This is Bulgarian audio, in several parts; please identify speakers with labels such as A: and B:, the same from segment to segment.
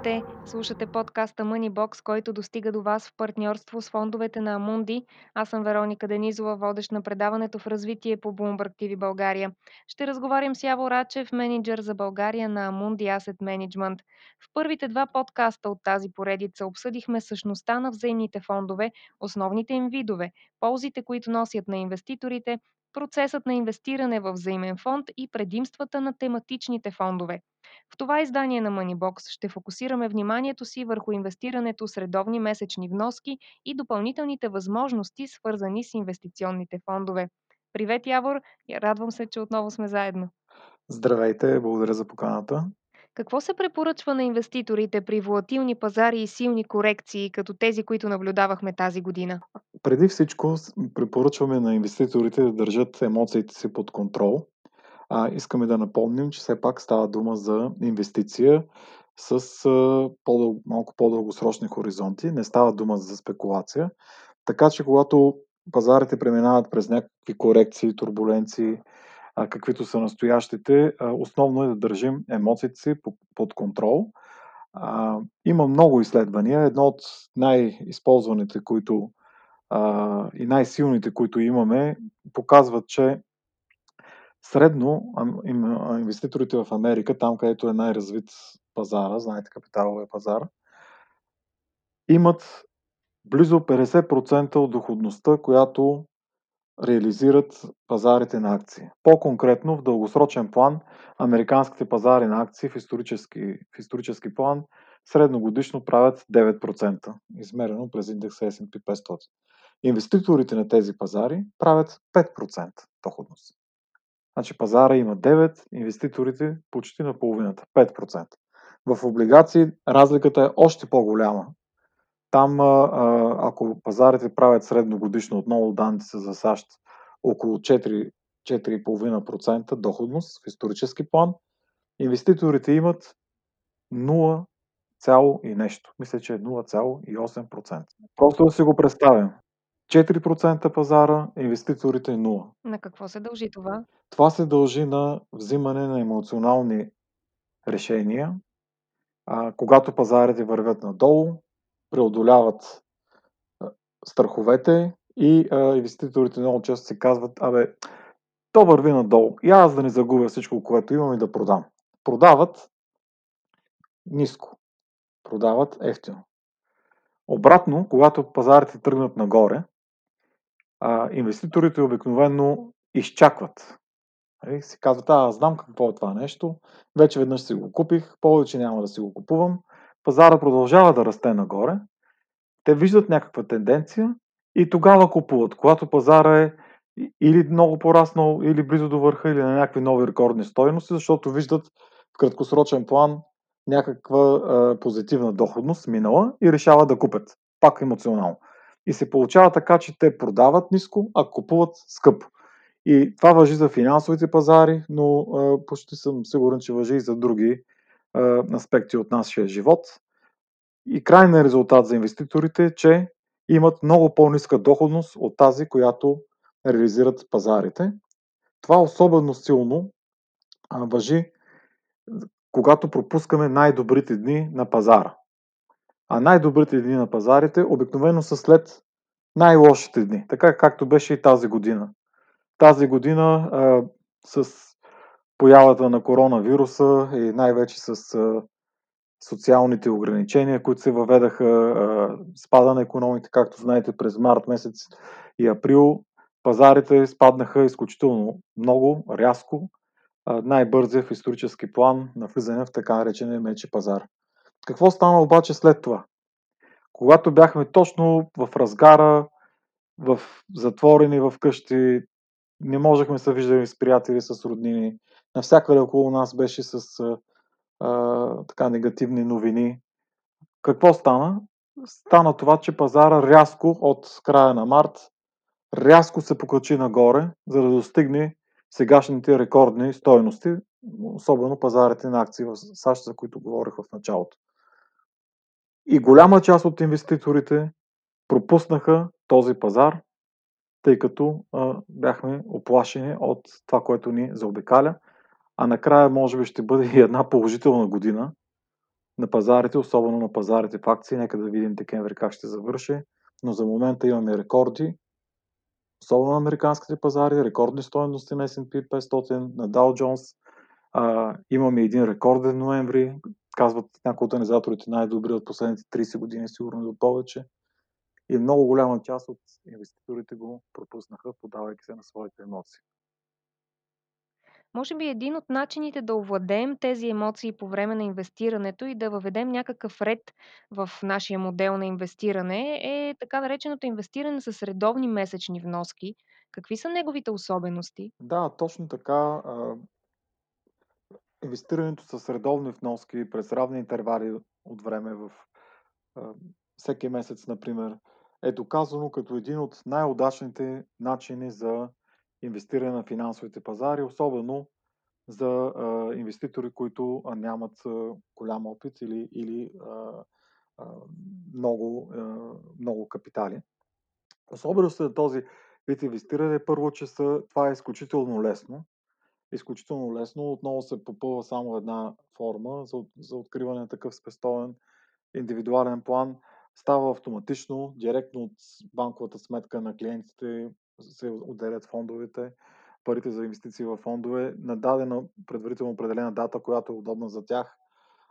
A: Здравейте! Слушате подкаста Moneybox, който достига до вас в партньорство с фондовете на Амунди. Аз съм Вероника Денизова, водещ на предаването в развитие по Bloomberg TV България. Ще разговарям с Яво Рачев, менеджер за България на Амунди Asset Management. В първите два подкаста от тази поредица обсъдихме същността на взаимните фондове, основните им видове, ползите, които носят на инвеститорите, процесът на инвестиране в взаимен фонд и предимствата на тематичните фондове. В това издание на Moneybox ще фокусираме вниманието си върху инвестирането с редовни месечни вноски и допълнителните възможности, свързани с инвестиционните фондове. Привет, Явор! Радвам се, че отново сме заедно.
B: Здравейте, благодаря за поканата.
A: Какво се препоръчва на инвеститорите при волатилни пазари и силни корекции, като тези, които наблюдавахме тази година?
B: Преди всичко препоръчваме на инвеститорите да държат емоциите си под контрол. А, искаме да напомним, че все пак става дума за инвестиция с а, по малко по-дългосрочни хоризонти. Не става дума за спекулация. Така че когато пазарите преминават през някакви корекции, турбуленции, а, каквито са настоящите, а, основно е да държим емоциите си под контрол. А, има много изследвания. Едно от най-използваните, които а, и най-силните, които имаме, показват, че средно инвеститорите в Америка, там където е най-развит пазара, знаете капиталовия пазар, имат близо 50% от доходността, която реализират пазарите на акции. По-конкретно, в дългосрочен план, американските пазари на акции в исторически, в исторически план средногодишно правят 9%, измерено през индекса S&P 500. Инвеститорите на тези пазари правят 5% доходност. Значи пазара има 9, инвеститорите почти на половината, 5%. В облигации разликата е още по-голяма. Там, ако пазарите правят средногодишно, отново данните са за САЩ, около 4, 4,5% доходност в исторически план, инвеститорите имат 0, и нещо. Мисля, че е 0,8%. Просто да си го представим. 4% пазара, инвеститорите 0.
A: На какво се дължи това?
B: Това се дължи на взимане на емоционални решения. А, когато пазарите вървят надолу, преодоляват а, страховете и а, инвеститорите много често си казват, абе, то върви надолу. И аз да не загубя всичко, което имам и да продам. Продават ниско. Продават ефтино. Обратно, когато пазарите тръгнат нагоре, а, инвеститорите обикновено изчакват. Нали? Си казват, а, знам какво е това нещо, вече веднъж си го купих, повече няма да си го купувам. Пазара продължава да расте нагоре, те виждат някаква тенденция и тогава купуват, когато пазара е или много пораснал, или близо до върха, или на някакви нови рекордни стоености, защото виждат в краткосрочен план някаква а, позитивна доходност минала и решават да купят. Пак емоционално. И се получава така, че те продават ниско, а купуват скъпо. И това въжи за финансовите пазари, но а, почти съм сигурен, че въжи и за други а, аспекти от нашия живот. И крайният резултат за инвеститорите е, че имат много по-ниска доходност от тази, която реализират пазарите. Това особено силно а, въжи, когато пропускаме най-добрите дни на пазара. А най-добрите дни на пазарите обикновено са след най-лошите дни, така както беше и тази година. Тази година а, с появата на коронавируса и най-вече с а, социалните ограничения, които се въведаха, а, спада на економика, както знаете, през март месец и април, пазарите спаднаха изключително много, рязко, най-бързия в исторически план на влизане в така наречения мече пазар. Какво стана обаче след това? Когато бяхме точно в разгара, в затворени в къщи, не можехме да се виждаме с приятели, с роднини. Навсякъде около нас беше с а, така негативни новини. Какво стана? Стана това, че пазара рязко от края на март рязко се покачи нагоре, за да достигне сегашните рекордни стойности, особено пазарите на акции в САЩ, за които говорих в началото. И голяма част от инвеститорите пропуснаха този пазар, тъй като а, бяхме оплашени от това, което ни заобикаля. А накрая може би ще бъде и една положителна година, на пазарите, особено на пазарите в акции. Нека да видим декември как ще завърши. Но за момента имаме рекорди, особено на американските пазари, рекордни стоености на S&P 500, на Dow Jones. А, имаме един рекорден ноември, казват някои от организаторите най-добри от последните 30 години, сигурно до повече. И много голяма част от инвеститорите го пропуснаха, подавайки се на своите емоции.
A: Може би един от начините да овладеем тези емоции по време на инвестирането и да въведем някакъв ред в нашия модел на инвестиране е така нареченото инвестиране с редовни месечни вноски. Какви са неговите особености?
B: Да, точно така. Инвестирането с редовни вноски през равни интервали от време в всеки месец, например, е доказано като един от най-удачните начини за инвестиране на финансовите пазари, особено за а, инвеститори, които а, нямат а, голям опит или, или а, а, много, а, много капитали. Особеността на този вид инвестиране е първо, че са, това е изключително лесно. Изключително лесно. Отново се попълва само една форма за, за откриване на такъв спестовен индивидуален план. Става автоматично, директно от банковата сметка на клиентите се отделят фондовете парите за инвестиции в фондове на дадена предварително определена дата, която е удобна за тях.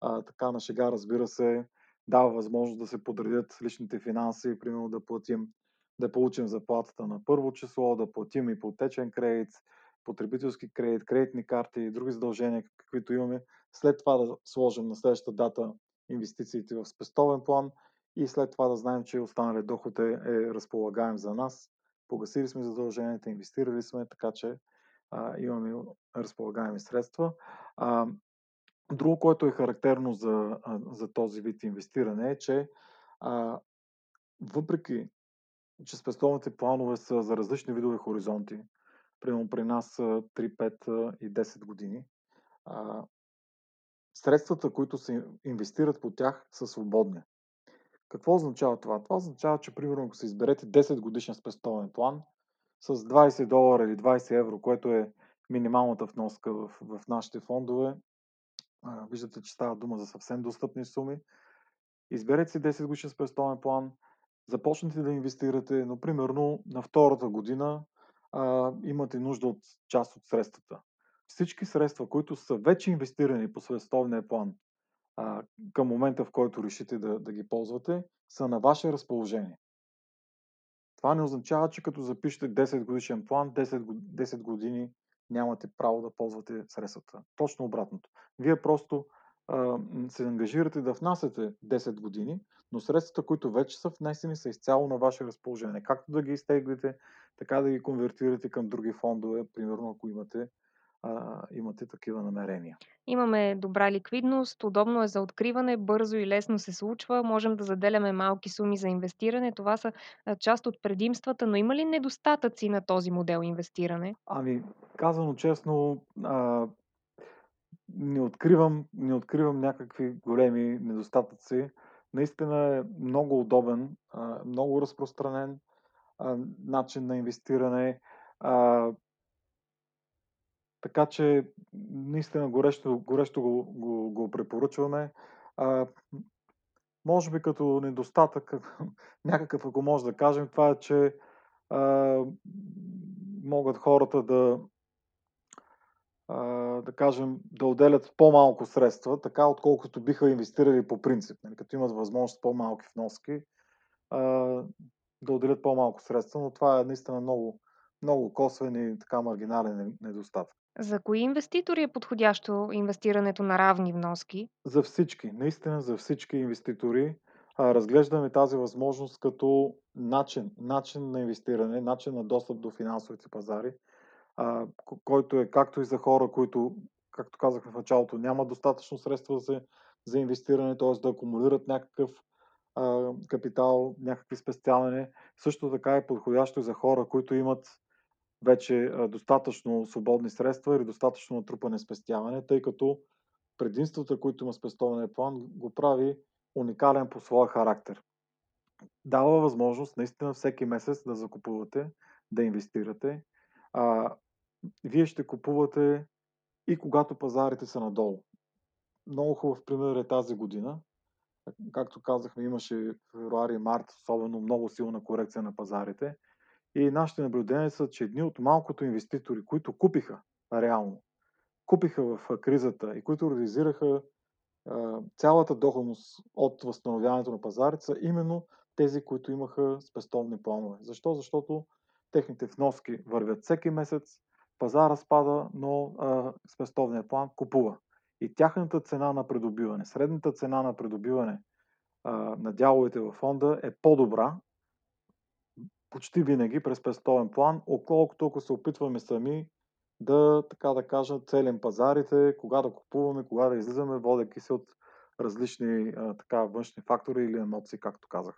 B: А, така на шега, разбира се, дава възможност да се подредят личните финанси, примерно да платим, да получим заплатата на първо число, да платим ипотечен кредит, потребителски кредит, кредитни карти и други задължения, каквито имаме. След това да сложим на следващата дата инвестициите в спестовен план и след това да знаем, че останалият доход е, е разполагаем за нас погасили сме задълженията, инвестирали сме, така че а, имаме разполагаеми средства. А, друго, което е характерно за, а, за този вид инвестиране е, че а, въпреки, че спестовните планове са за различни видове хоризонти, примерно при нас са 3, 5 и 10 години, а, средствата, които се инвестират по тях, са свободни. Какво означава това? Това означава, че примерно ако се изберете 10 годишен спестовен план с 20 долара или 20 евро, което е минималната вноска в, в нашите фондове, а, виждате, че става дума за съвсем достъпни суми. Изберете си 10 годишен спестовен план, започнете да инвестирате, но примерно на втората година а, имате нужда от част от средствата. Всички средства, които са вече инвестирани по спестовния план а, към момента, в който решите да, да ги ползвате, са на ваше разположение. Това не означава, че като запишете 10 годишен план, 10, 10 години нямате право да ползвате средствата. Точно обратното. Вие просто а, се ангажирате да внасяте 10 години, но средствата, които вече са внесени, са изцяло на ваше разположение. Както да ги изтеглите, така да ги конвертирате към други фондове, примерно ако имате а, имате такива намерения.
A: Имаме добра ликвидност, удобно е за откриване, бързо и лесно се случва, можем да заделяме малки суми за инвестиране. Това са част от предимствата, но има ли недостатъци на този модел инвестиране?
B: Ами, казано честно, а, не откривам, не откривам някакви големи недостатъци. Наистина е много удобен, а, много разпространен начин на инвестиране. А, така че, наистина горещо, горещо го, го, го препоръчваме. А, може би като недостатък, някакъв, ако може да кажем, това е, че а, могат хората да, а, да кажем, да отделят по-малко средства, така отколкото биха инвестирали по принцип. Нали, като имат възможност по-малки вноски, а, да отделят по-малко средства, но това е наистина много, много косвен и така маргинален недостатък.
A: За кои инвеститори е подходящо инвестирането на равни вноски?
B: За всички, наистина за всички инвеститори. Разглеждаме тази възможност като начин, начин на инвестиране, начин на достъп до финансовите пазари, който е както и за хора, които, както казахме в началото, нямат достатъчно средства за, за инвестиране, т.е. да акумулират някакъв а, капитал, някакви спестяване. Също така е подходящо за хора, които имат вече достатъчно свободни средства или достатъчно натрупане спестяване, тъй като предимствата, които има спестования план, го прави уникален по своя характер. Дава възможност наистина всеки месец да закупувате, да инвестирате. А, вие ще купувате и когато пазарите са надолу. много хубав пример е тази година. Както казахме, имаше февруари и март особено много силна корекция на пазарите. И нашите наблюдения са, че едни от малкото инвеститори, които купиха реално, купиха в кризата и които реализираха цялата доходност от възстановяването на пазарите са именно тези, които имаха спестовни планове. Защо? Защото техните вноски вървят всеки месец, пазара спада, но а, спестовният план купува. И тяхната цена на придобиване, средната цена на придобиване а, на дяловете във фонда е по-добра почти винаги през спестовен план, отколкото ако се опитваме сами да, така да кажа, целим пазарите, кога да купуваме, кога да излизаме, водейки се от различни а, така, външни фактори или емоции, както казах.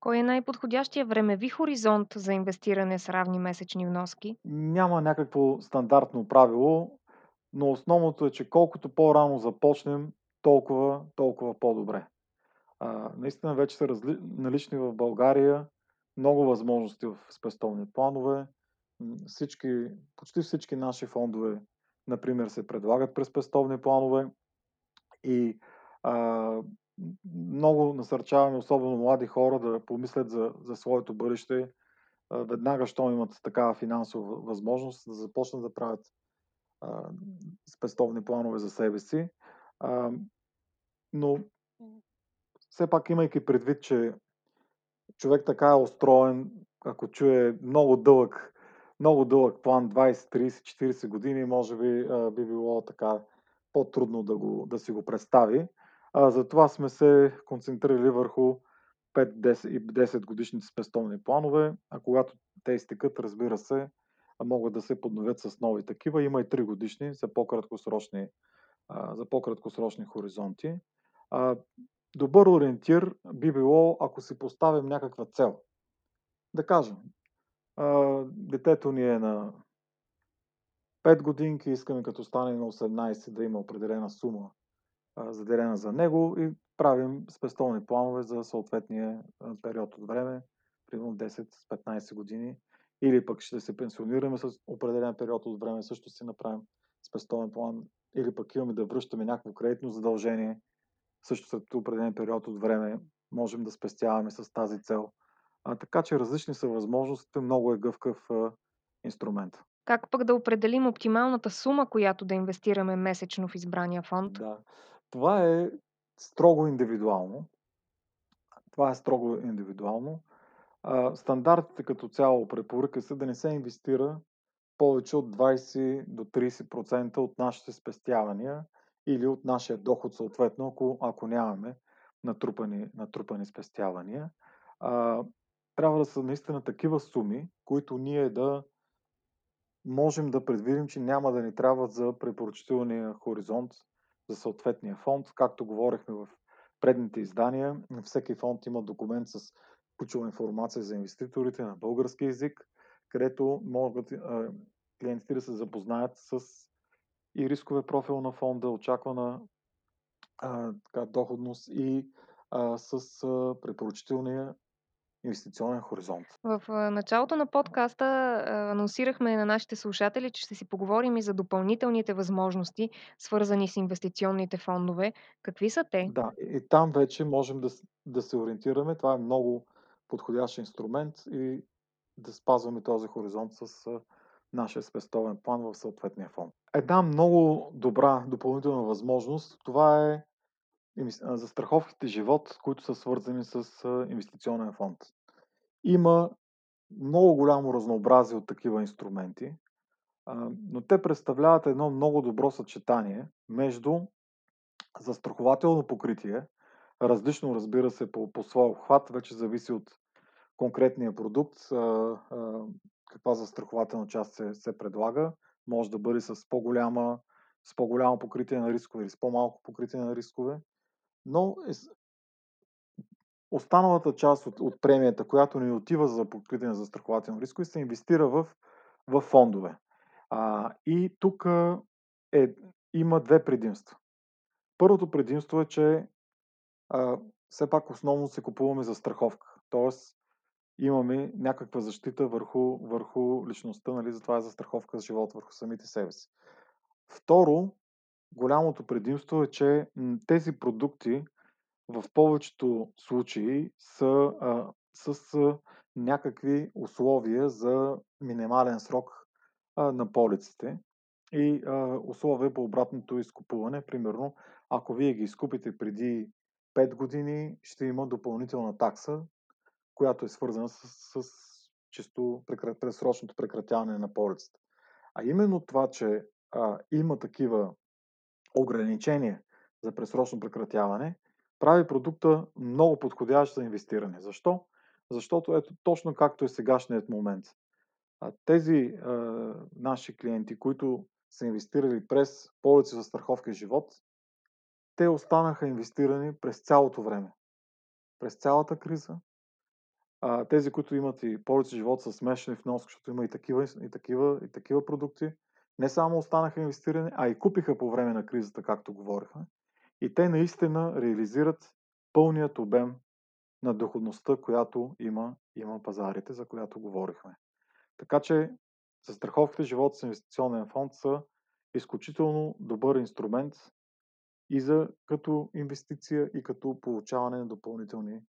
A: Кой е най-подходящия времеви хоризонт за инвестиране с равни месечни вноски?
B: Няма някакво стандартно правило, но основното е, че колкото по-рано започнем, толкова, толкова по-добре. А, наистина вече са разли... налични в България много възможности в спестовни планове. Всички, почти всички наши фондове, например, се предлагат през спестовни планове и а, много насърчаваме, особено млади хора, да помислят за, за своето бъдеще веднага, щом имат такава финансова възможност, да започнат да правят а, спестовни планове за себе си. А, но все пак имайки предвид, че човек така е устроен, ако чуе много дълъг, много дълъг план, 20, 30, 40 години, може би би било така по-трудно да, го, да си го представи. А, затова сме се концентрирали върху 5-10 и 10 годишните спестовни планове, а когато те изтекат, разбира се, могат да се подновят с нови такива. Има и 3 годишни за по-краткосрочни, за по-краткосрочни хоризонти. Добър ориентир би било, ако си поставим някаква цел. Да кажем, детето ни е на 5 годинки, искаме като стане на 18 да има определена сума заделена за него и правим спестовни планове за съответния период от време, примерно 10-15 години. Или пък ще се пенсионираме с определен период от време, също си направим спестовен план. Или пък имаме да връщаме някакво кредитно задължение, също след определен период от време можем да спестяваме с тази цел. А, така че различни са възможностите, много е гъвкав а, инструмент.
A: Как пък да определим оптималната сума, която да инвестираме месечно в избрания фонд?
B: Да, това е строго индивидуално. Това е строго индивидуално. Стандартите като цяло препоръка се да не се инвестира повече от 20 до 30% от нашите спестявания или от нашия доход съответно, ако, ако нямаме натрупани, натрупани спестявания. А, трябва да са наистина такива суми, които ние да можем да предвидим, че няма да ни трябват за препоръчителния хоризонт за съответния фонд. Както говорихме в предните издания, всеки фонд има документ с ключова информация за инвеститорите на български язик, където могат а, клиентите да се запознаят с и рискове профил на фонда, очаквана а, така, доходност и а, с а, препоръчителния инвестиционен хоризонт.
A: В началото на подкаста анонсирахме на нашите слушатели, че ще си поговорим и за допълнителните възможности, свързани с инвестиционните фондове. Какви са те?
B: Да, и там вече можем да, да се ориентираме. Това е много подходящ инструмент и да спазваме този хоризонт с нашия спестовен план в съответния фонд. Една много добра допълнителна възможност, това е за страховките живот, които са свързани с инвестиционен фонд. Има много голямо разнообразие от такива инструменти, но те представляват едно много добро съчетание между застрахователно покритие, различно разбира се по, по своя обхват, вече зависи от конкретния продукт, каква застрахователна част се, се предлага. Може да бъде с по-голяма, с по-голямо покритие на рискове или с по-малко покритие на рискове. Но останалата част от, от премията, която ни отива за покритие на застрахователни рискове, се инвестира в, в фондове. А, и тук е, има две предимства. Първото предимство е, че а, все пак основно се купуваме за страховка. Тоест, имаме някаква защита върху, върху личността, нали, затова е застраховка за живот върху самите себе си. Второ, голямото предимство е, че тези продукти в повечето случаи са а, с а, някакви условия за минимален срок а, на полиците и а, условия по обратното изкупуване. Примерно, ако вие ги изкупите преди 5 години, ще има допълнителна такса, която е свързана с, с чисто предсрочното прекратяване на полицата. А именно това, че а, има такива ограничения за пресрочно прекратяване, прави продукта много подходящ за инвестиране. Защо? Защото ето точно както е сегашният момент. Тези е, наши клиенти, които са инвестирали през полици за страховка и живот, те останаха инвестирани през цялото време. През цялата криза. А, тези, които имат и полици живот с смешани внос, защото има и такива, и такива, и такива продукти, не само останаха инвестирани, а и купиха по време на кризата, както говорихме. И те наистина реализират пълният обем на доходността, която има, има пазарите, за която говорихме. Така че застраховките живот с инвестиционен фонд са изключително добър инструмент и за като инвестиция, и като получаване на допълнителни,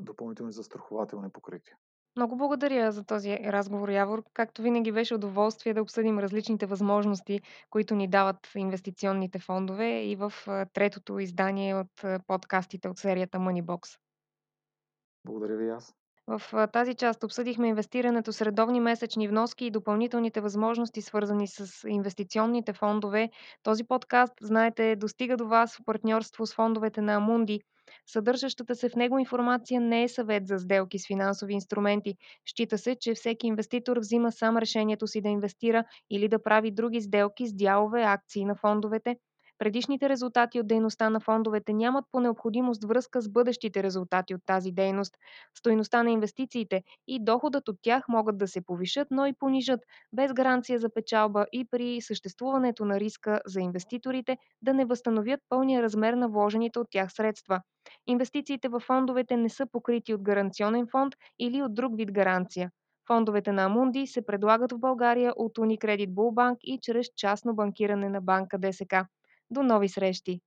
B: допълнителни застрахователни покрития.
A: Много благодаря за този разговор, Явор. Както винаги беше удоволствие да обсъдим различните възможности, които ни дават инвестиционните фондове и в третото издание от подкастите от серията Moneybox.
B: Благодаря ви аз.
A: В тази част обсъдихме инвестирането с редовни месечни вноски и допълнителните възможности, свързани с инвестиционните фондове. Този подкаст, знаете, достига до вас в партньорство с фондовете на Амунди. Съдържащата се в него информация не е съвет за сделки с финансови инструменти. Счита се, че всеки инвеститор взима сам решението си да инвестира или да прави други сделки с дялове, акции на фондовете. Предишните резултати от дейността на фондовете нямат по необходимост връзка с бъдещите резултати от тази дейност. Стойността на инвестициите и доходът от тях могат да се повишат, но и понижат, без гаранция за печалба и при съществуването на риска за инвеститорите да не възстановят пълния размер на вложените от тях средства. Инвестициите в фондовете не са покрити от гаранционен фонд или от друг вид гаранция. Фондовете на Амунди се предлагат в България от Unicredit Bullbank и чрез частно банкиране на банка ДСК. До нови срещи!